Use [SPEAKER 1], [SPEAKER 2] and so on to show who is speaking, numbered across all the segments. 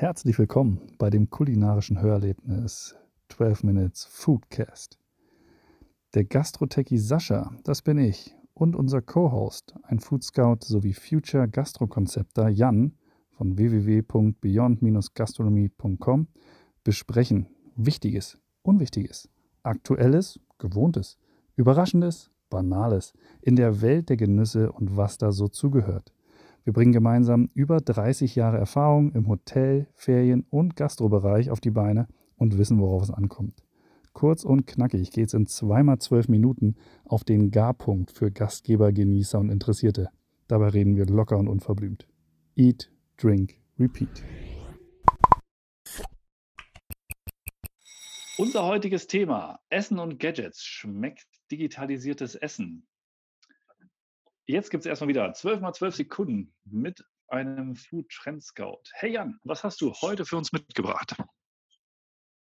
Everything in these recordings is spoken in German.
[SPEAKER 1] Herzlich willkommen bei dem kulinarischen Hörerlebnis 12 Minutes Foodcast. Der Gastrotechie Sascha, das bin ich, und unser Co-Host, ein Food Scout sowie Future Gastrokonzepter Jan von www.beyond-gastronomie.com besprechen Wichtiges, Unwichtiges, Aktuelles, Gewohntes, Überraschendes, Banales in der Welt der Genüsse und was da so zugehört. Wir bringen gemeinsam über 30 Jahre Erfahrung im Hotel-, Ferien- und Gastrobereich auf die Beine und wissen, worauf es ankommt. Kurz und knackig geht es in zweimal zwölf Minuten auf den Garpunkt für Gastgeber, Genießer und Interessierte. Dabei reden wir locker und unverblümt. Eat, drink, repeat.
[SPEAKER 2] Unser heutiges Thema: Essen und Gadgets. Schmeckt digitalisiertes Essen? Jetzt gibt es erstmal wieder 12 mal 12 Sekunden mit einem Food Trend Scout. Hey Jan, was hast du heute für uns mitgebracht?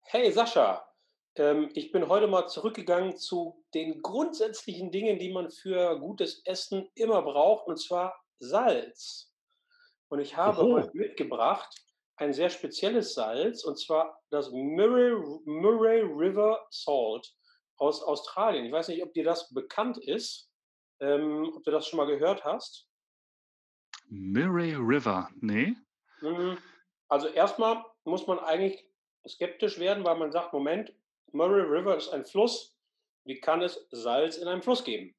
[SPEAKER 3] Hey Sascha, ähm, ich bin heute mal zurückgegangen zu den grundsätzlichen Dingen, die man für gutes Essen immer braucht, und zwar Salz. Und ich habe
[SPEAKER 2] Oho.
[SPEAKER 3] heute mitgebracht ein sehr spezielles Salz, und zwar das Murray, Murray River Salt aus Australien. Ich weiß nicht, ob dir das bekannt ist, ähm, ob du das schon mal gehört hast.
[SPEAKER 2] Murray River, nee?
[SPEAKER 3] Mhm. Also erstmal muss man eigentlich skeptisch werden, weil man sagt, Moment, Murray River ist ein Fluss. Wie kann es Salz in einem Fluss geben?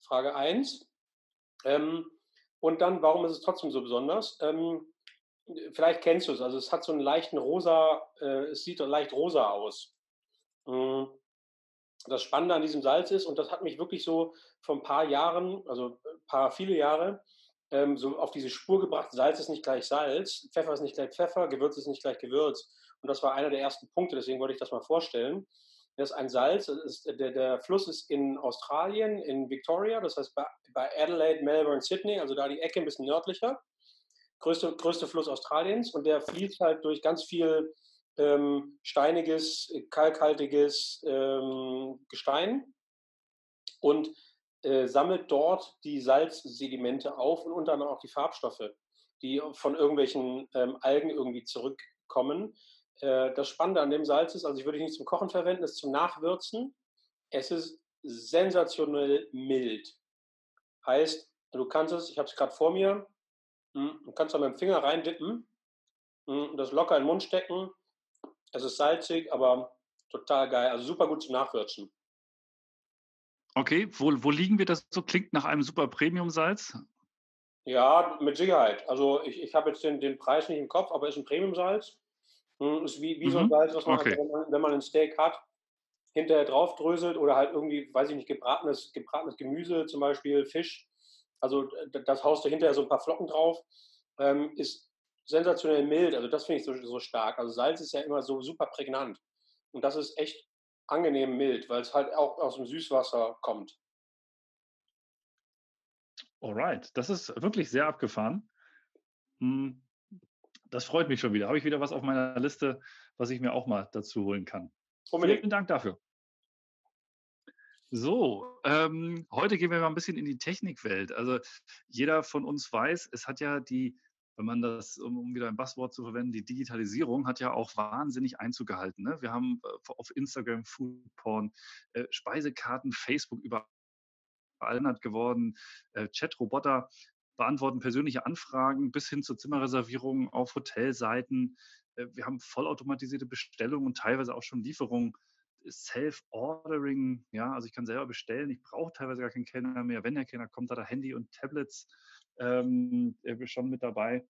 [SPEAKER 3] Frage 1. Ähm, und dann, warum ist es trotzdem so besonders? Ähm, vielleicht kennst du es. Also es hat so einen leichten rosa, äh, es sieht leicht rosa aus. Mhm. Das Spannende an diesem Salz ist, und das hat mich wirklich so vor ein paar Jahren, also ein paar, viele Jahre, ähm, so auf diese Spur gebracht, Salz ist nicht gleich Salz, Pfeffer ist nicht gleich Pfeffer, Gewürz ist nicht gleich Gewürz. Und das war einer der ersten Punkte, deswegen wollte ich das mal vorstellen. Das ist ein Salz, ist, der, der Fluss ist in Australien, in Victoria, das heißt bei, bei Adelaide, Melbourne, Sydney, also da die Ecke ein bisschen nördlicher. Größte, größte Fluss Australiens und der fließt halt durch ganz viel ähm, steiniges, kalkhaltiges ähm, Gestein und äh, sammelt dort die Salzsedimente auf und unter anderem auch die Farbstoffe, die von irgendwelchen ähm, Algen irgendwie zurückkommen. Äh, das Spannende an dem Salz ist, also ich würde es nicht zum Kochen verwenden, es ist zum Nachwürzen. Es ist sensationell mild. Heißt, du kannst es, ich habe es gerade vor mir, hm, du kannst da mit dem Finger reindippen hm, das locker in den Mund stecken. Es ist salzig, aber total geil. Also super gut zum Nachwürzen.
[SPEAKER 2] Okay, wo, wo liegen wir das so? Klingt nach einem super Premium-Salz.
[SPEAKER 3] Ja, mit Sicherheit. Also ich, ich habe jetzt den, den Preis nicht im Kopf, aber es ist ein Premium-Salz. Hm, Ist wie, wie so ein
[SPEAKER 2] Mhm.
[SPEAKER 3] Salz, was man,
[SPEAKER 2] Okay.
[SPEAKER 3] einfach, wenn, man, wenn man ein Steak hat, hinterher draufdröselt oder halt irgendwie, weiß ich nicht, gebratenes, gebratenes Gemüse, zum Beispiel Fisch. Also d- das haust du hinterher so ein paar Flocken drauf. Ähm, ist sensationell mild. Also das finde ich so, so stark. Also Salz ist ja immer so super prägnant. Und das ist echt angenehm mild, weil es halt auch aus dem Süßwasser kommt.
[SPEAKER 2] Alright, das ist wirklich sehr abgefahren. Hm, Das freut mich schon wieder. Habe ich wieder was auf meiner Liste, was ich mir auch mal dazu holen kann.
[SPEAKER 3] Unbedingt.
[SPEAKER 2] Vielen Dank dafür. So, ähm, heute gehen wir mal ein bisschen in die Technikwelt. Also jeder von uns weiß, es hat ja die, wenn man das, um, um wieder ein Buzzword zu verwenden, die Digitalisierung hat ja auch wahnsinnig Einzug gehalten. Ne? Wir haben äh, auf Instagram Foodporn, äh, Speisekarten, Facebook überall hat geworden, äh, Chatroboter beantworten persönliche Anfragen bis hin zur Zimmerreservierung auf Hotelseiten. Äh, wir haben vollautomatisierte Bestellungen und teilweise auch schon Lieferungen. Self-Ordering, ja, also ich kann selber bestellen, ich brauche teilweise gar keinen Kellner mehr. Wenn der Kellner kommt, hat er Handy und Tablets ähm, äh, schon mit dabei.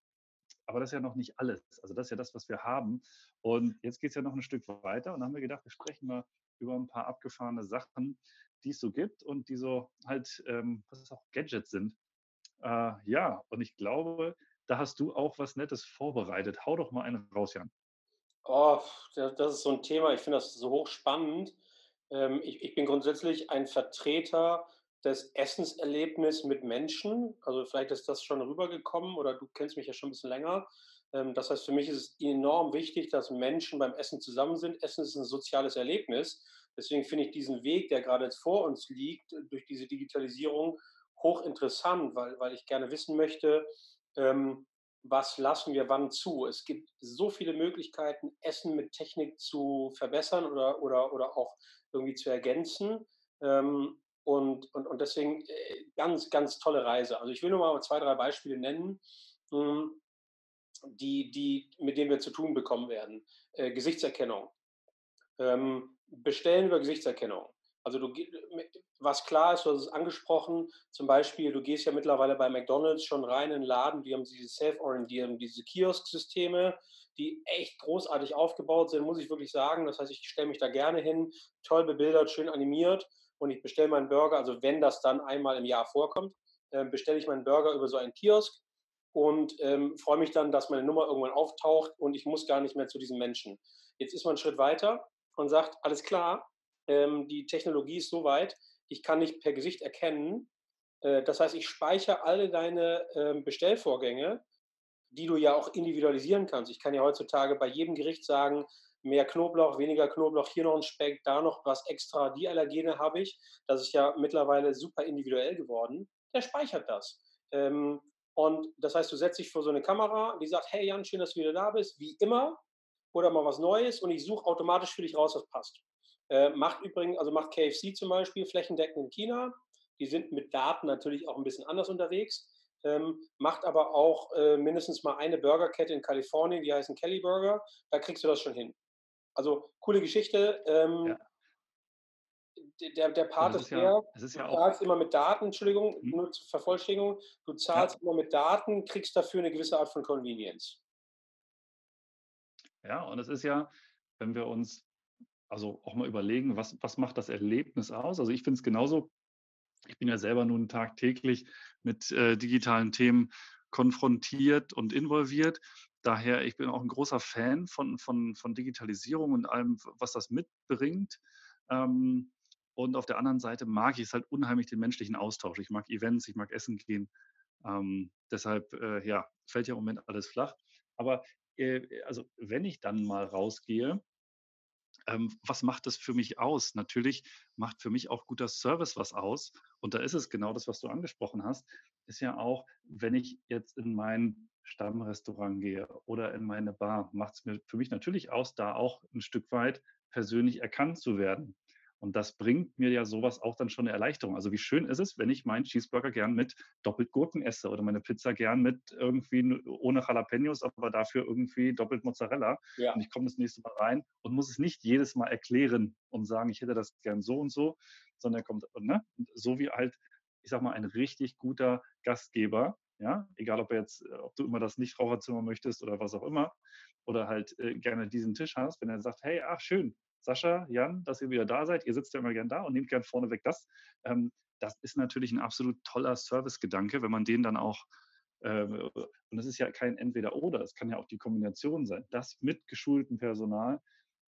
[SPEAKER 2] Aber das ist ja noch nicht alles. Also das ist ja das, was wir haben. Und jetzt geht es ja noch ein Stück weiter und dann haben wir gedacht, wir sprechen mal über ein paar abgefahrene Sachen, die es so gibt und die so halt, ähm, was es auch Gadgets sind. Äh, ja, und ich glaube, da hast du auch was Nettes vorbereitet. Hau doch mal einen raus, Jan.
[SPEAKER 3] Oh, da- das ist so ein Thema, ich finde das so hochspannend. Ähm, ich, ich bin grundsätzlich ein Vertreter des Essenserlebnisses mit Menschen. Also vielleicht ist das schon rübergekommen oder du kennst mich ja schon ein bisschen länger. Ähm, das heißt, für mich ist es enorm wichtig, dass Menschen beim Essen zusammen sind. Essen ist ein soziales Erlebnis. Deswegen finde ich diesen Weg, der gerade jetzt vor uns liegt, durch diese Digitalisierung hochinteressant, weil, weil ich gerne wissen möchte, ähm, was lassen wir wann zu. Es gibt so viele Möglichkeiten, Essen mit Technik zu verbessern oder, oder, oder auch irgendwie zu ergänzen. Ähm, und, und, und deswegen äh, ganz, ganz tolle Reise. Also ich will nur mal zwei, drei Beispiele nennen, hm, die, die, mit denen wir zu tun bekommen werden. Äh, Gesichtserkennung. Ähm, bestellen über Gesichtserkennung. Also du, was klar ist, du hast es angesprochen, zum Beispiel, du gehst ja mittlerweile bei McDonalds schon rein in den Laden, die haben diese Self-Orientierung, diese Kiosk-Systeme, die echt großartig aufgebaut sind, muss ich wirklich sagen. Das heißt, ich stelle mich da gerne hin, toll bebildert, schön animiert und ich bestelle meinen Burger, also wenn das dann einmal im Jahr vorkommt, äh, bestelle ich meinen Burger über so einen Kiosk und ähm, freue mich dann, dass meine Nummer irgendwann auftaucht und ich muss gar nicht mehr zu diesen Menschen. Jetzt ist man einen Schritt weiter und sagt, alles klar, ähm, die Technologie ist so weit, ich kann nicht per Gesicht erkennen. Äh, das heißt, ich speichere alle deine äh, Bestellvorgänge, die du ja auch individualisieren kannst. Ich kann ja heutzutage bei jedem Gericht sagen, mehr Knoblauch, weniger Knoblauch, hier noch ein Speck, da noch was extra, die Allergene habe ich. Das ist ja mittlerweile super individuell geworden. Der speichert das. Ähm, und das heißt, du setzt dich vor so eine Kamera, die sagt, hey Jan, schön, dass du wieder da bist, wie immer, oder mal was Neues und ich suche automatisch für dich raus, was passt. Äh, macht übrigens, also macht KFC zum Beispiel flächendeckend in China. Die sind mit Daten natürlich auch ein bisschen anders unterwegs. Ähm, macht aber auch äh, mindestens mal eine Burgerkette in Kalifornien, die heißen Kelly Burger. Da kriegst du das schon hin. Also coole Geschichte. Ähm, ja. Der, der Part ist, ist der, ja, du ja zahlst immer mit Daten, Entschuldigung, hm. nur zur Vervollständigung, du zahlst ja. immer mit Daten, kriegst dafür eine gewisse Art von Convenience.
[SPEAKER 2] Ja, und es ist ja, wenn wir uns also auch mal überlegen, was, was macht das Erlebnis aus? Also ich finde es genauso, ich bin ja selber nun tagtäglich mit äh, digitalen Themen konfrontiert und involviert. Daher, ich bin auch ein großer Fan von, von, von Digitalisierung und allem, was das mitbringt. Ähm, und auf der anderen Seite mag ich es halt unheimlich den menschlichen Austausch. Ich mag Events, ich mag Essen gehen. Ähm, deshalb, äh, ja, fällt ja im Moment alles flach. Aber äh, also wenn ich dann mal rausgehe, ähm, was macht das für mich aus? Natürlich macht für mich auch guter Service was aus. Und da ist es genau das, was du angesprochen hast, ist ja auch, wenn ich jetzt in mein Stammrestaurant gehe oder in meine Bar, macht es mir für mich natürlich aus, da auch ein Stück weit persönlich erkannt zu werden. Und das bringt mir ja sowas auch dann schon eine Erleichterung. Also wie schön ist es, wenn ich meinen Cheeseburger gern mit doppelt Gurken esse oder meine Pizza gern mit irgendwie ohne Jalapenos, aber dafür irgendwie doppelt Mozzarella. Ja. Und ich komme das nächste Mal rein und muss es nicht jedes Mal erklären und sagen, ich hätte das gern so und so, sondern er kommt, ne? so wie halt, ich sag mal, ein richtig guter Gastgeber, ja, egal ob jetzt, ob du immer das Nichtraucherzimmer möchtest oder was auch immer, oder halt äh, gerne diesen Tisch hast, wenn er sagt, hey, ach schön, Sascha, Jan, dass ihr wieder da seid. Ihr sitzt ja immer gern da und nehmt gern vorneweg das. Ähm, das ist natürlich ein absolut toller Servicegedanke, wenn man den dann auch, äh, und das ist ja kein Entweder-Oder, es kann ja auch die Kombination sein. Das mit geschultem Personal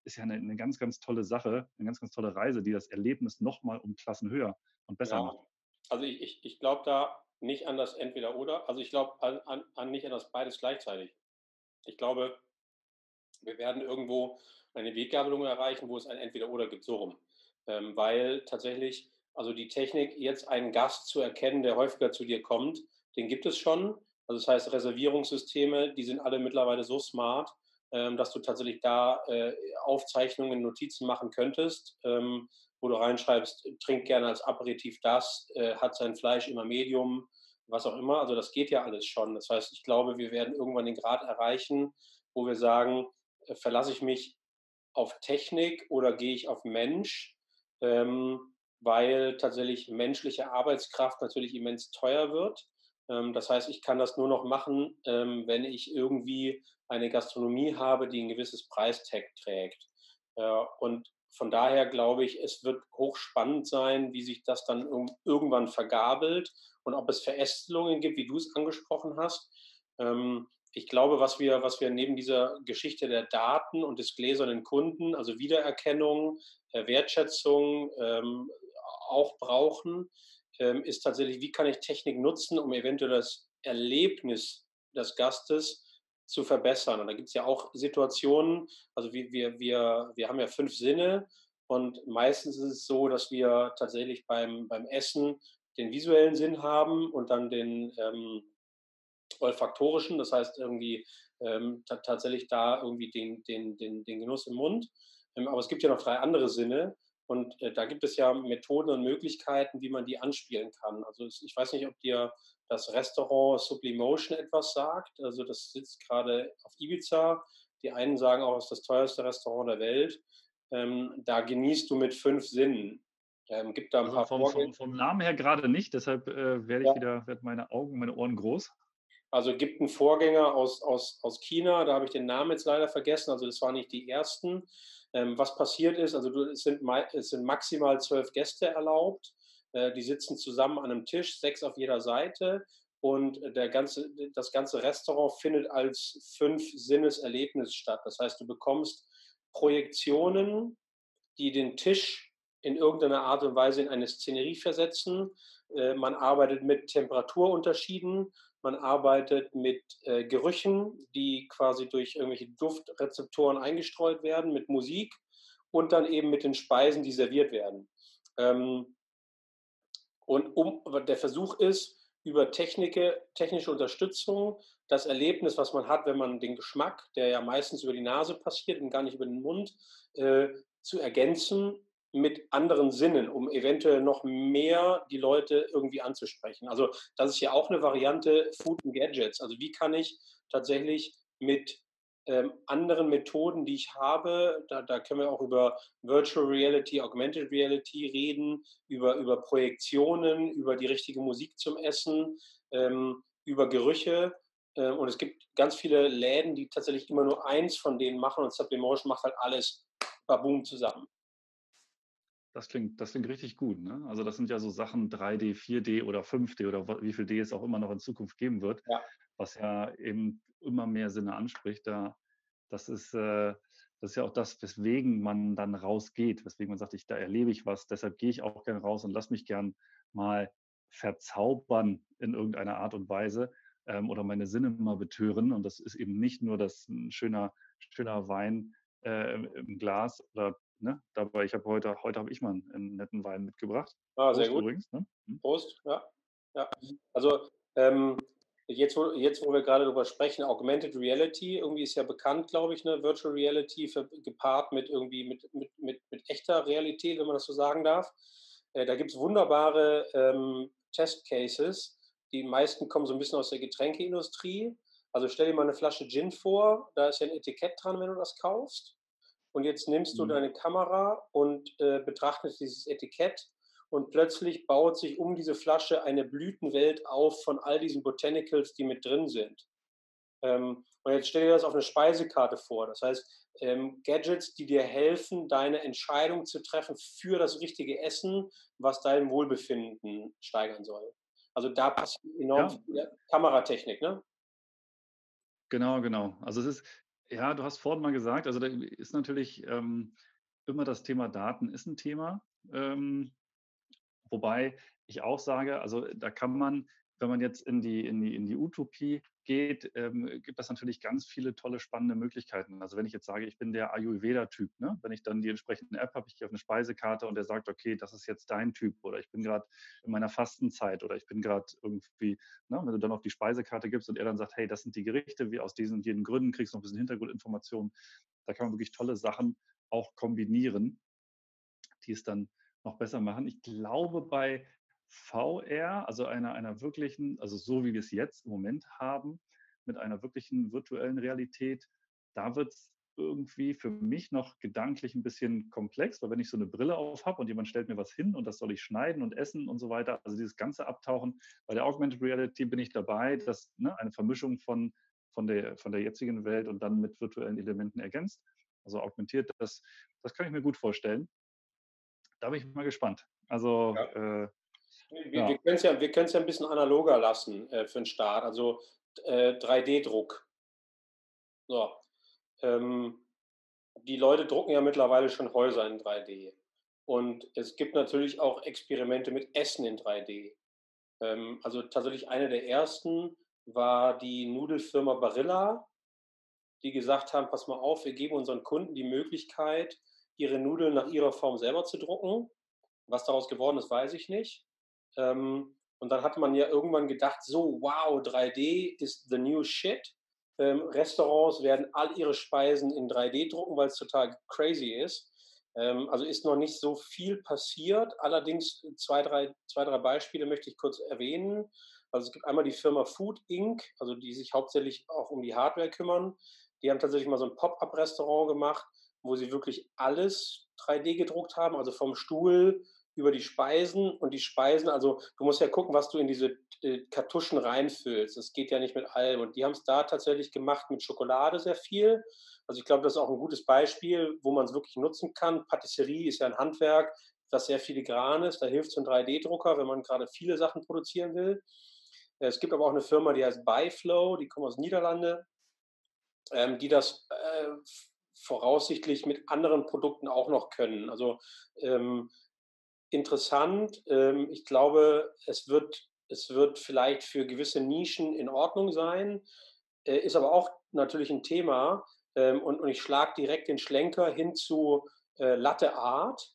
[SPEAKER 2] ist ja eine, eine, ganz, ganz tolle Sache, eine ganz, ganz tolle Reise, die das Erlebnis nochmal um Klassen höher und besser ja. macht.
[SPEAKER 3] Also ich, ich, ich glaube da nicht an das Entweder-Oder, also ich glaube an, an, an nicht an das beides gleichzeitig. Ich glaube, wir werden irgendwo eine Weggabelung erreichen, wo es ein Entweder-Oder gibt, so rum. Ähm, weil tatsächlich, also die Technik, jetzt einen Gast zu erkennen, der häufiger zu dir kommt, den gibt es schon. Also das heißt, Reservierungssysteme, die sind alle mittlerweile so smart, ähm, dass du tatsächlich da äh, Aufzeichnungen, Notizen machen könntest, ähm, wo du reinschreibst, trink gerne als Aperitif das, äh, hat sein Fleisch immer Medium, was auch immer. Also das geht ja alles schon. Das heißt, ich glaube, wir werden irgendwann den Grad erreichen, wo wir sagen, verlasse ich mich auf Technik oder gehe ich auf Mensch, ähm, weil tatsächlich menschliche Arbeitskraft natürlich immens teuer wird. Ähm, das heißt, ich kann das nur noch machen, ähm, wenn ich irgendwie eine Gastronomie habe, die ein gewisses Preistag trägt. Äh, und von daher glaube ich, es wird hochspannend sein, wie sich das dann irgendwann vergabelt und ob es Verästelungen gibt, wie du es angesprochen hast. Ähm, ich glaube, was wir, was wir neben dieser Geschichte der Daten und des gläsernen Kunden, also Wiedererkennung, äh, Wertschätzung ähm, auch brauchen, ähm, ist tatsächlich, wie kann ich Technik nutzen, um eventuell das Erlebnis des Gastes zu verbessern. Und da gibt es ja auch Situationen, also wir, wir, wir, wir haben ja fünf Sinne und meistens ist es so, dass wir tatsächlich beim, beim Essen den visuellen Sinn haben und dann den, ähm, olfaktorischen, das heißt irgendwie ähm, tatsächlich da irgendwie den, den, den, den Genuss im Mund. Ähm, aber es gibt ja noch drei andere Sinne und äh, da gibt es ja Methoden und Möglichkeiten, wie man die anspielen kann. Also ich weiß nicht, ob dir das Restaurant Sublimotion etwas sagt. Also das sitzt gerade auf Ibiza. Die einen sagen auch, es ist das teuerste Restaurant der Welt. Ähm, da genießt du mit fünf Sinnen.
[SPEAKER 2] Ähm, gibt da ein also paar vom, vom, vom, Namen her gerade nicht, deshalb äh, werde ich ja. wieder, werd meine Augen, meine Ohren groß.
[SPEAKER 3] Also gibt einen Vorgänger aus, aus, aus China, da habe ich den Namen jetzt leider vergessen, also das waren nicht die ersten. Ähm, was passiert ist, also es sind, es sind maximal zwölf Gäste erlaubt, äh, die sitzen zusammen an einem Tisch, sechs auf jeder Seite und der ganze, das ganze Restaurant findet als fünf Sinneserlebnis statt. Das heißt, du bekommst Projektionen, die den Tisch in irgendeiner Art und Weise in eine Szenerie versetzen. Äh, man arbeitet mit Temperaturunterschieden, man arbeitet mit äh, Gerüchen, die quasi durch irgendwelche Duftrezeptoren eingestreut werden, mit Musik und dann eben mit den Speisen, die serviert werden. Ähm, und um, der Versuch ist, über Technike, technische Unterstützung das Erlebnis, was man hat, wenn man den Geschmack, der ja meistens über die Nase passiert und gar nicht über den Mund, äh, zu ergänzen mit anderen Sinnen, um eventuell noch mehr die Leute irgendwie anzusprechen. Also das ist ja auch eine Variante Food and Gadgets. Also wie kann ich tatsächlich mit ähm, anderen Methoden, die ich habe, da, da, können wir auch über Virtual Reality, Augmented Reality reden, über, über Projektionen, über die richtige Musik zum Essen, ähm, über Gerüche. Äh, und es gibt ganz viele Läden, die tatsächlich immer nur eins von denen machen und Sublimotion macht halt alles baboom zusammen.
[SPEAKER 2] Das klingt, das klingt richtig gut. Ne? Also das sind ja so Sachen 3D, 4D oder 5D oder wie viel D es auch immer noch in Zukunft geben wird, ja. was ja eben immer mehr Sinne anspricht. Da, das ist äh, das ist ja auch das, weswegen man dann rausgeht, weswegen man sagt, ich, da erlebe ich was, deshalb gehe ich auch gern raus und lass mich gern mal verzaubern in irgendeiner Art und Weise ähm, oder meine Sinne mal betören. Und das ist eben nicht nur das ein schöner, schöner Wein äh, im Glas oder Ne? Dabei, ich habe heute, heute habe ich mal einen, netten Wein mitgebracht.
[SPEAKER 3] Ah, sehr Prost gut. Übrigens, ne? hm? Prost, ja. ja. Also ähm, jetzt, wo, jetzt, wo wir gerade darüber sprechen, Augmented Reality, irgendwie ist ja bekannt, glaube ich, ne, Virtual Reality für, gepaart mit irgendwie mit, mit, mit, mit echter Realität, wenn man das so sagen darf. Äh, da gibt es wunderbare ähm, Testcases. Die meisten kommen so ein bisschen aus der Getränkeindustrie. Also stell dir mal eine Flasche Gin vor, da ist ja ein Etikett dran, wenn du das kaufst. Und jetzt nimmst du mhm. deine Kamera und äh, betrachtest dieses Etikett und plötzlich baut sich um diese Flasche eine Blütenwelt auf von all diesen Botanicals, die mit drin sind. Ähm, und jetzt stell dir das auf eine Speisekarte vor. Das heißt, ähm, Gadgets, die dir helfen, deine Entscheidung zu treffen für das richtige Essen, was dein Wohlbefinden steigern soll. Also da passiert enorm ja. Kameratechnik, ne?
[SPEAKER 2] Genau, genau. Also es ist, ja, du hast vorhin mal gesagt, also da ist natürlich ähm, immer das Thema Daten ist ein Thema. Ähm, wobei ich auch sage, also da kann man, wenn man jetzt in die, in die, in die Utopie geht, ähm, gibt es natürlich ganz viele tolle, spannende Möglichkeiten. Also wenn ich jetzt sage, ich bin der Ayurveda-Typ, ne? wenn ich dann die entsprechende App habe, ich gehe auf eine Speisekarte und der sagt, okay, das ist jetzt dein Typ oder ich bin gerade in meiner Fastenzeit oder ich bin gerade irgendwie, ne? wenn du dann auf die Speisekarte gibst und er dann sagt, hey, das sind die Gerichte, wie aus diesen und jenen Gründen, kriegst du noch ein bisschen Hintergrundinformationen. Da kann man wirklich tolle Sachen auch kombinieren, die es dann noch besser machen. Ich glaube, bei VR, also einer, einer wirklichen, also so wie wir es jetzt im Moment haben, mit einer wirklichen virtuellen Realität, da wird es irgendwie für mich noch gedanklich ein bisschen komplex, weil wenn ich so eine Brille auf habe und jemand stellt mir was hin und das soll ich schneiden und essen und so weiter, also dieses ganze Abtauchen, bei der Augmented Reality bin ich dabei, dass ne, eine Vermischung von, von, der, von der jetzigen Welt und dann mit virtuellen Elementen ergänzt, also augmentiert, das, das kann ich mir gut vorstellen. Da bin ich mal gespannt. Also ja. äh,
[SPEAKER 3] wir, ja. wir können es ja, ja ein bisschen analoger lassen äh, für den Start, also äh, 3D-Druck. So. Ähm, die Leute drucken ja mittlerweile schon Häuser in 3D. Und es gibt natürlich auch Experimente mit Essen in 3D. Ähm, also tatsächlich eine der ersten war die Nudelfirma Barilla, die gesagt haben, pass mal auf, wir geben unseren Kunden die Möglichkeit, ihre Nudeln nach ihrer Form selber zu drucken. Was daraus geworden ist, weiß ich nicht. Ähm, Und dann hat man ja irgendwann gedacht, so, wow, 3D ist the new shit. Ähm, Restaurants werden all ihre Speisen in 3D drucken, weil es total crazy ist. Ähm, also ist noch nicht so viel passiert. Allerdings zwei drei, zwei, drei Beispiele möchte ich kurz erwähnen. Also es gibt einmal die Firma Food Inc., also die sich hauptsächlich auch um die Hardware kümmern. Die haben tatsächlich mal so ein Pop-up-Restaurant gemacht, wo sie wirklich alles 3D gedruckt haben, also vom Stuhl über die Speisen und die Speisen, also du musst ja gucken, was du in diese äh, Kartuschen reinfüllst. Das geht ja nicht mit allem. Und die haben es da tatsächlich gemacht mit Schokolade sehr viel. Also ich glaube, das ist auch ein gutes Beispiel, wo man es wirklich nutzen kann. Patisserie ist ja ein Handwerk, das sehr filigran ist. Da hilft so ein 3D-Drucker, wenn man gerade viele Sachen produzieren will. Es gibt aber auch eine Firma, die heißt Byflow, die kommt aus Niederlande, ähm, die das äh, voraussichtlich mit anderen Produkten auch noch können. Also ähm, interessant. Ähm, ich glaube, es wird, es wird vielleicht für gewisse Nischen in Ordnung sein, äh, ist aber auch natürlich ein Thema. Ähm, und, und ich schlage direkt den Schlenker hin zu äh, Latte Art,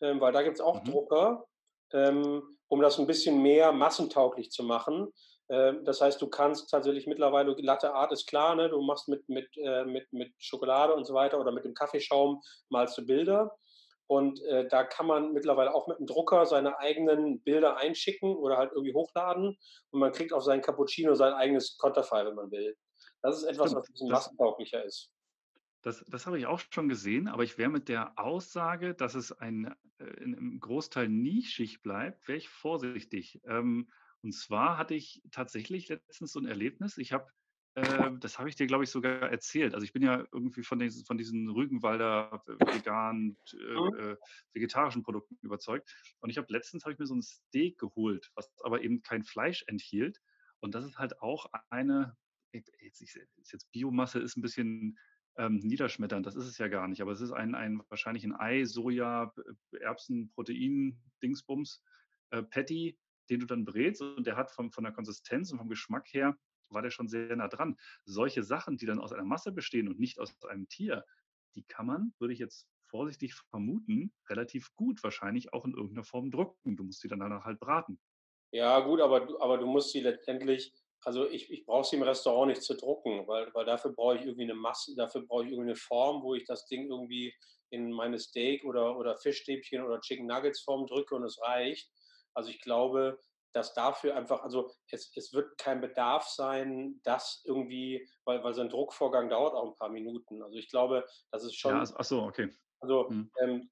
[SPEAKER 3] ähm, weil da gibt es auch mhm. Drucker, ähm, um das ein bisschen mehr massentauglich zu machen. Ähm, das heißt, du kannst tatsächlich mittlerweile, Latte Art ist klar, ne? du machst mit, mit, äh, mit, mit Schokolade und so weiter oder mit dem Kaffeeschaum malst du Bilder. Und äh, da kann man mittlerweile auch mit dem Drucker seine eigenen Bilder einschicken oder halt irgendwie hochladen. Und man kriegt auf seinen Cappuccino sein eigenes Konterfei, wenn man will. Das ist etwas, Stimmt. was ein bisschen massentauglicher ist.
[SPEAKER 2] Das, das habe ich auch schon gesehen, aber ich wäre mit der Aussage, dass es ein, äh, im Großteil nischig bleibt, wäre ich vorsichtig. Ähm, und zwar hatte ich tatsächlich letztens so ein Erlebnis. Ich habe das habe ich dir, glaube ich, sogar erzählt. Also ich bin ja irgendwie von, den, von diesen Rügenwalder vegan, äh, äh, vegetarischen Produkten überzeugt. Und ich habe letztens habe ich mir so ein Steak geholt, was aber eben kein Fleisch enthielt. Und das ist halt auch eine, jetzt, ist jetzt Biomasse ist ein bisschen ähm, niederschmetternd, das ist es ja gar nicht, aber es ist ein, ein wahrscheinlich ein Ei, Soja, Erbsen, Protein, Dingsbums, äh, Patty, den du dann brätst und der hat vom, von der Konsistenz und vom Geschmack her war der schon sehr nah dran. Solche Sachen, die dann aus einer Masse bestehen und nicht aus einem Tier, die kann man, würde ich jetzt vorsichtig vermuten, relativ gut wahrscheinlich auch in irgendeiner Form drucken. Du musst sie dann danach halt braten.
[SPEAKER 3] Ja, gut, aber, aber du musst sie letztendlich, also ich, ich brauche sie im Restaurant nicht zu drucken, weil, weil dafür brauche ich irgendwie eine Masse, dafür brauche ich irgendwie eine Form, wo ich das Ding irgendwie in meine Steak oder, oder Fischstäbchen oder Chicken Nuggets Form drücke und es reicht. Also ich glaube, dass dafür einfach, also es, es wird kein Bedarf sein, dass irgendwie, weil, weil so ein Druckvorgang dauert auch ein paar Minuten. Also ich glaube, das ist schon. Ja,
[SPEAKER 2] ach so, okay.
[SPEAKER 3] Also mhm. ähm,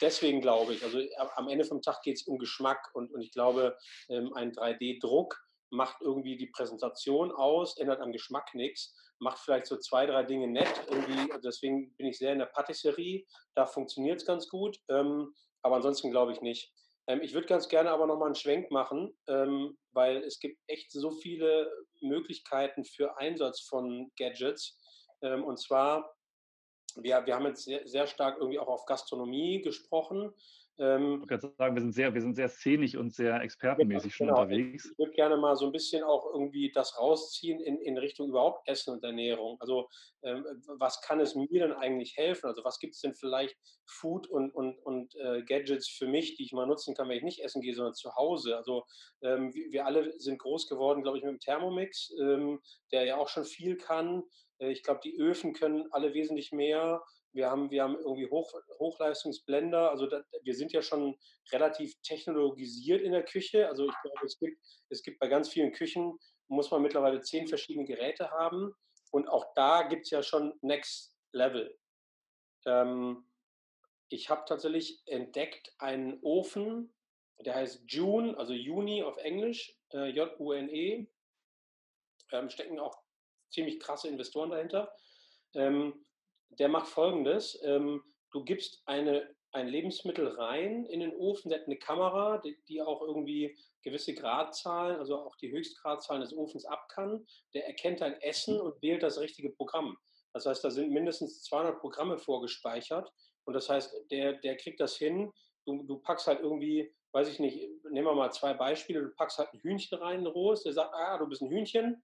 [SPEAKER 3] deswegen glaube ich, also am Ende vom Tag geht es um Geschmack und, und ich glaube, ähm, ein 3D-Druck macht irgendwie die Präsentation aus, ändert am Geschmack nichts, macht vielleicht so zwei, drei Dinge nett. Irgendwie, deswegen bin ich sehr in der Patisserie, da funktioniert es ganz gut, ähm, aber ansonsten glaube ich nicht. Ähm, ich würde ganz gerne aber nochmal einen Schwenk machen, ähm, weil es gibt echt so viele Möglichkeiten für Einsatz von Gadgets. Ähm, und zwar, wir, wir haben jetzt sehr, sehr stark irgendwie auch auf Gastronomie gesprochen.
[SPEAKER 2] Ähm, ich kann sagen, wir sind sehr, wir sind sehr szenisch und sehr expertenmäßig schon genau. unterwegs.
[SPEAKER 3] Ich würde gerne mal so ein bisschen auch irgendwie das rausziehen in, in Richtung überhaupt Essen und Ernährung. Also ähm, was kann es mir denn eigentlich helfen? Also was gibt es denn vielleicht Food und, und, und äh, Gadgets für mich, die ich mal nutzen kann, wenn ich nicht essen gehe, sondern zu Hause? Also ähm, wir, wir, alle sind groß geworden, glaube ich, mit dem Thermomix, ähm, der ja auch schon viel kann. Äh, ich glaube, die Öfen können alle wesentlich mehr. Wir haben, wir haben irgendwie Hoch, Hochleistungsblender. Also da, wir sind ja schon relativ technologisiert in der Küche. Also ich glaube, es gibt, es gibt bei ganz vielen Küchen, muss man mittlerweile zehn verschiedene Geräte haben. Und auch da gibt es ja schon Next Level. Ähm, ich habe tatsächlich entdeckt einen Ofen, der heißt June, also Juni auf Englisch, äh, J-U-N-E. Ähm, stecken auch ziemlich krasse Investoren dahinter. Ähm, der macht folgendes: ähm, Du gibst eine, ein Lebensmittel rein in den Ofen, der hat eine Kamera, die, die, auch irgendwie gewisse Gradzahlen, also auch die Höchstgradzahlen des Ofens ab kann. Der erkennt dein Essen und wählt das richtige Programm. Das heißt, da sind mindestens 200 Programme vorgespeichert. Und das heißt, der, der kriegt das hin. Du, du packst halt irgendwie, weiß ich nicht, nehmen wir mal zwei Beispiele. Du packst halt ein Hühnchen rein, ein rohes. Der sagt, ah, du bist ein Hühnchen.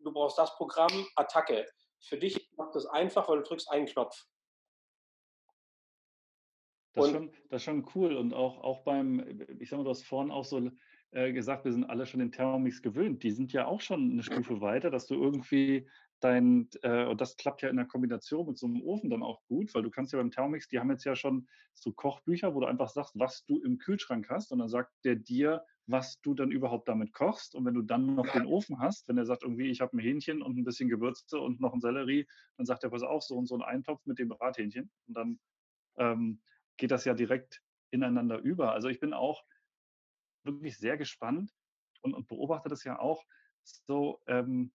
[SPEAKER 3] Du brauchst das Programm, Attacke. Für dich macht das einfach, weil du drückst einen Knopf.
[SPEAKER 2] Das ist, schon, das ist schon cool. Und auch, auch beim, ich sag mal, du hast vorhin auch so äh, gesagt, wir sind alle schon den Thermomix gewöhnt. Die sind ja auch schon eine Stufe weiter, dass du irgendwie dein, äh, und das klappt ja in der Kombination mit so einem Ofen dann auch gut, weil du kannst ja beim Thermomix, die haben jetzt ja schon so Kochbücher, wo du einfach sagst, was du im Kühlschrank hast und dann sagt der dir, was du dann überhaupt damit kochst. Und wenn du dann noch den Ofen hast, wenn er sagt, irgendwie, ich habe ein Hähnchen und ein bisschen Gewürze und noch ein Sellerie, dann sagt er, pass auf, so und so ein Eintopf mit dem Brathähnchen. Und dann ähm, geht das ja direkt ineinander über. Also ich bin auch wirklich sehr gespannt und, und beobachte das ja auch so, ähm,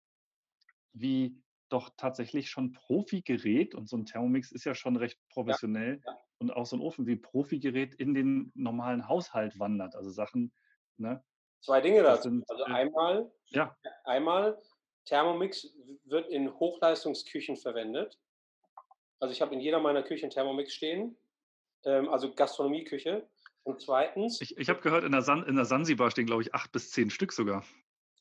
[SPEAKER 2] wie doch tatsächlich schon Profi-Gerät und so ein Thermomix ist ja schon recht professionell ja, ja. und auch so ein Ofen wie Profi-Gerät in den normalen Haushalt wandert. Also Sachen, ne?
[SPEAKER 3] Zwei Dinge dazu. Sind, also äh, einmal, ja. einmal, Thermomix wird in Hochleistungsküchen verwendet. Also ich habe in jeder meiner Küchen Thermomix stehen, ähm, also Gastronomieküche. Und zweitens.
[SPEAKER 2] Ich, ich habe gehört, in der, San, in der Sansibar stehen, glaube ich, acht bis zehn Stück sogar.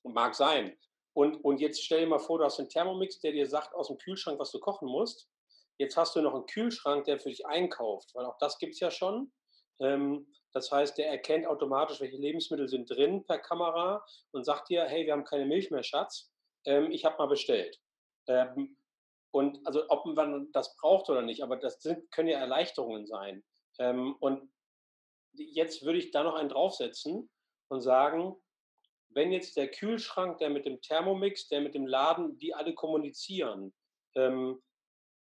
[SPEAKER 3] Mag sein. Und, und jetzt stell dir mal vor, du hast einen Thermomix, der dir sagt aus dem Kühlschrank, was du kochen musst. Jetzt hast du noch einen Kühlschrank, der für dich einkauft, weil auch das gibt es ja schon. Ähm, das heißt, der erkennt automatisch, welche Lebensmittel sind drin per Kamera und sagt dir, hey, wir haben keine Milch mehr, Schatz. Ähm, ich habe mal bestellt. Ähm, und also ob man das braucht oder nicht, aber das sind, können ja Erleichterungen sein. Und jetzt würde ich da noch einen draufsetzen und sagen, wenn jetzt der Kühlschrank, der mit dem Thermomix, der mit dem Laden, die alle kommunizieren,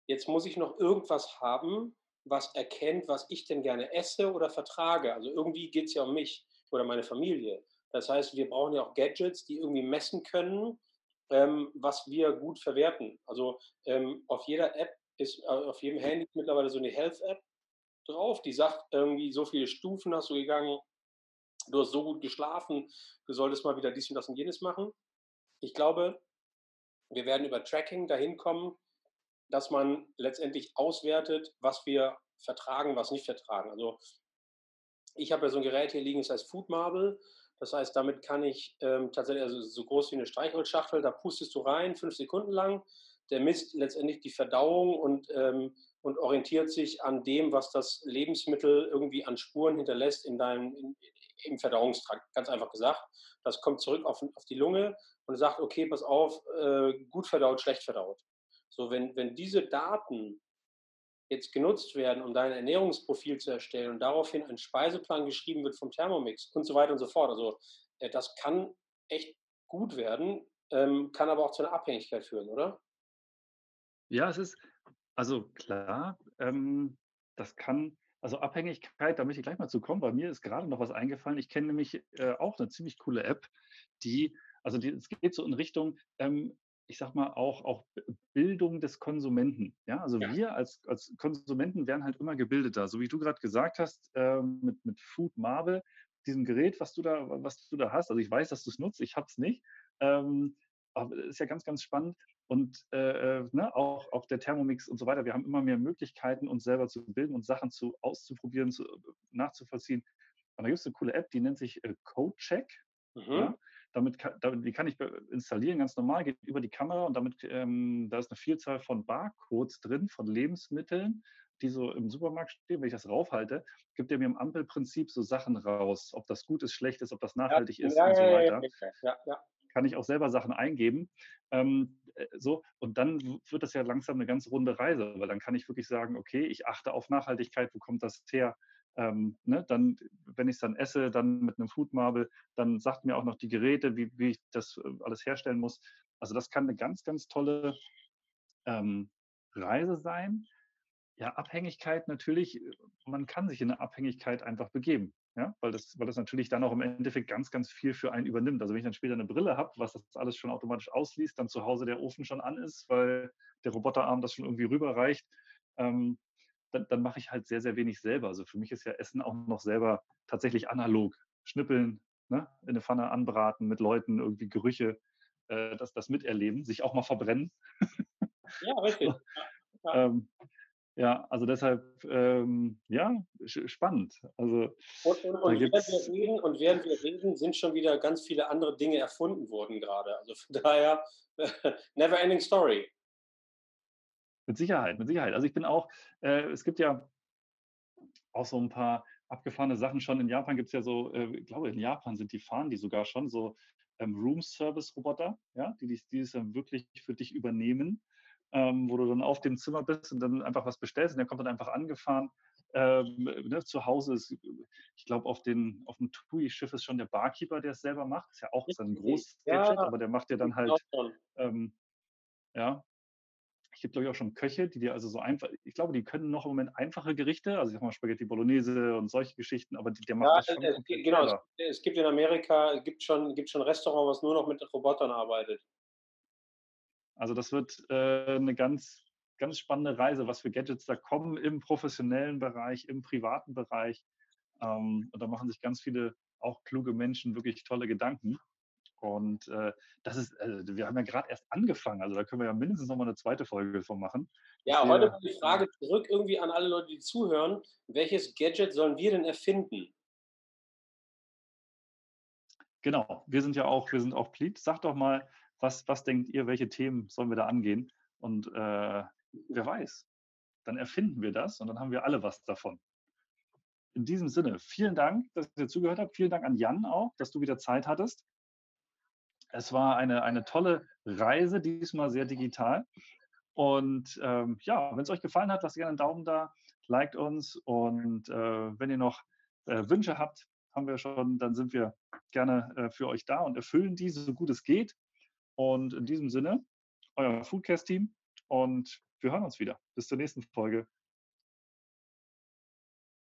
[SPEAKER 3] jetzt muss ich noch irgendwas haben, was erkennt, was ich denn gerne esse oder vertrage. Also irgendwie geht es ja um mich oder meine Familie. Das heißt, wir brauchen ja auch Gadgets, die irgendwie messen können, ähm, was wir gut verwerten. Also ähm, auf jeder App ist, äh, auf jedem Handy mittlerweile so eine Health-App drauf, die sagt irgendwie, so viele Stufen hast du gegangen, du hast so gut geschlafen, du solltest mal wieder dies und das und jenes machen. Ich glaube, wir werden über Tracking dahin kommen, dass man letztendlich auswertet, was wir vertragen, was nicht vertragen. Also ich habe ja so ein Gerät hier liegen, das heißt Food Marble. Das heißt, damit kann ich ähm, tatsächlich, also so groß wie eine Streichholzschachtel, da pustest du rein, fünf Sekunden lang. Der misst letztendlich die Verdauung und, ähm, und orientiert sich an dem, was das Lebensmittel irgendwie an Spuren hinterlässt in deinem, in, im Verdauungstrakt, ganz einfach gesagt. Das kommt zurück auf, auf die Lunge und sagt, okay, pass auf, äh, gut verdaut, schlecht verdaut. So, wenn, wenn diese Daten jetzt genutzt werden, um dein Ernährungsprofil zu erstellen und daraufhin ein Speiseplan geschrieben wird vom Thermomix und so weiter und so fort. Also äh, das kann echt gut werden, ähm, kann aber auch zu einer Abhängigkeit führen, oder?
[SPEAKER 2] Ja, es ist, also klar, ähm, das kann, also Abhängigkeit, da möchte ich gleich mal zu kommen. Bei mir ist gerade noch was eingefallen. Ich kenne nämlich äh, auch eine ziemlich coole App, die, also die, es geht so in Richtung, ähm, ich sag mal, auch, auch Bildung des Konsumenten. Ja, also ja. wir als, als Konsumenten werden halt immer gebildeter. So wie du gerade gesagt hast, äh, mit, mit Food Marble, diesem Gerät, was du da, was du da hast. Also ich weiß, dass du es nutzt, ich habe es nicht. Ähm, aber ist ja ganz, ganz spannend. Und äh, äh, ne, auch, auch der Thermomix und so weiter. Wir haben immer mehr Möglichkeiten, uns selber zu bilden und Sachen zu, auszuprobieren, zu, nachzuvollziehen. Und da gibt es eine coole App, die nennt sich äh, CodeCheck. Mhm. Ja? Damit, damit, die kann ich installieren, ganz normal, geht über die Kamera und damit, ähm, da ist eine Vielzahl von Barcodes drin, von Lebensmitteln, die so im Supermarkt stehen. Wenn ich das raufhalte, gibt er mir im Ampelprinzip so Sachen raus, ob das gut ist, schlecht ist, ob das nachhaltig ja, ist ja, und so weiter. Ja, ja, Kann ich auch selber Sachen eingeben. Ähm, äh, so, und dann wird das ja langsam eine ganz runde Reise, weil dann kann ich wirklich sagen, okay, ich achte auf Nachhaltigkeit, wo kommt das her? Ähm, ne, dann, wenn ich es dann esse, dann mit einem Food Marble, dann sagt mir auch noch die Geräte, wie, wie ich das äh, alles herstellen muss. Also das kann eine ganz, ganz tolle ähm, Reise sein. Ja, Abhängigkeit natürlich, man kann sich in eine Abhängigkeit einfach begeben. Ja, weil das, weil das natürlich dann auch im Endeffekt ganz, ganz viel für einen übernimmt. Also wenn ich dann später eine Brille habe, was das alles schon automatisch ausliest, dann zu Hause der Ofen schon an ist, weil der Roboterarm das schon irgendwie rüberreicht, ähm, dann, dann mache ich halt sehr, sehr wenig selber. Also für mich ist ja Essen auch noch selber tatsächlich analog. Schnippeln, ne? in eine Pfanne anbraten, mit Leuten irgendwie Gerüche, äh, das, das miterleben, sich auch mal verbrennen.
[SPEAKER 3] Ja, richtig.
[SPEAKER 2] Ja, ähm, ja also deshalb, ähm, ja, spannend. Also,
[SPEAKER 3] und, und, und, während wir reden, und während wir reden, sind schon wieder ganz viele andere Dinge erfunden worden gerade. Also von daher, never ending story.
[SPEAKER 2] Mit Sicherheit, mit Sicherheit. Also ich bin auch, äh, es gibt ja auch so ein paar abgefahrene Sachen schon. In Japan gibt es ja so, äh, ich glaube, in Japan sind die fahren die sogar schon so ähm, Room-Service-Roboter, ja, die, die, die es dann wirklich für dich übernehmen, ähm, wo du dann auf dem Zimmer bist und dann einfach was bestellst und der kommt dann einfach angefahren. Ähm, ne, zu Hause ist, ich glaube, auf, auf dem TUI-Schiff ist schon der Barkeeper, der es selber macht. Ist ja auch so ein großes Gadget, ja, aber der macht dir dann halt, ähm, ja, ich gibt, glaube ich, auch schon Köche, die dir also so einfach, ich glaube, die können noch im Moment einfache Gerichte, also ich sag mal Spaghetti Bolognese und solche Geschichten, aber die, der macht ja, das schon
[SPEAKER 3] es, Genau, es, es, gibt in Amerika, es gibt schon, gibt schon Restaurant, was nur noch mit Robotern arbeitet.
[SPEAKER 2] Also das wird äh, eine ganz, ganz spannende Reise, was für Gadgets da kommen im professionellen Bereich, im privaten Bereich. Ähm, und da machen sich ganz viele auch kluge Menschen wirklich tolle Gedanken. Und äh, das ist, also wir haben ja gerade erst angefangen, also da können wir ja mindestens noch mal eine zweite Folge von machen.
[SPEAKER 3] Ja, heute die Frage zurück irgendwie an alle Leute, die zuhören. Welches Gadget sollen wir denn erfinden?
[SPEAKER 2] Genau, wir sind ja auch, wir sind auch Pleat. Sag doch mal, was, was denkt ihr, welche Themen sollen wir da angehen? Und äh, wer weiß, dann erfinden wir das und dann haben wir alle was davon. In diesem Sinne, vielen Dank, dass ihr zugehört habt. Vielen Dank an Jan auch, dass du wieder Zeit hattest. Es war eine, eine tolle Reise, diesmal sehr digital. Und ähm, ja, wenn es euch gefallen hat, lasst gerne einen Daumen da, liked uns und äh, wenn ihr noch äh, Wünsche habt, haben wir schon, dann sind wir gerne äh, für euch da und erfüllen diese so gut es geht. Und in diesem Sinne, euer Foodcast-Team und wir hören uns wieder. Bis zur nächsten Folge.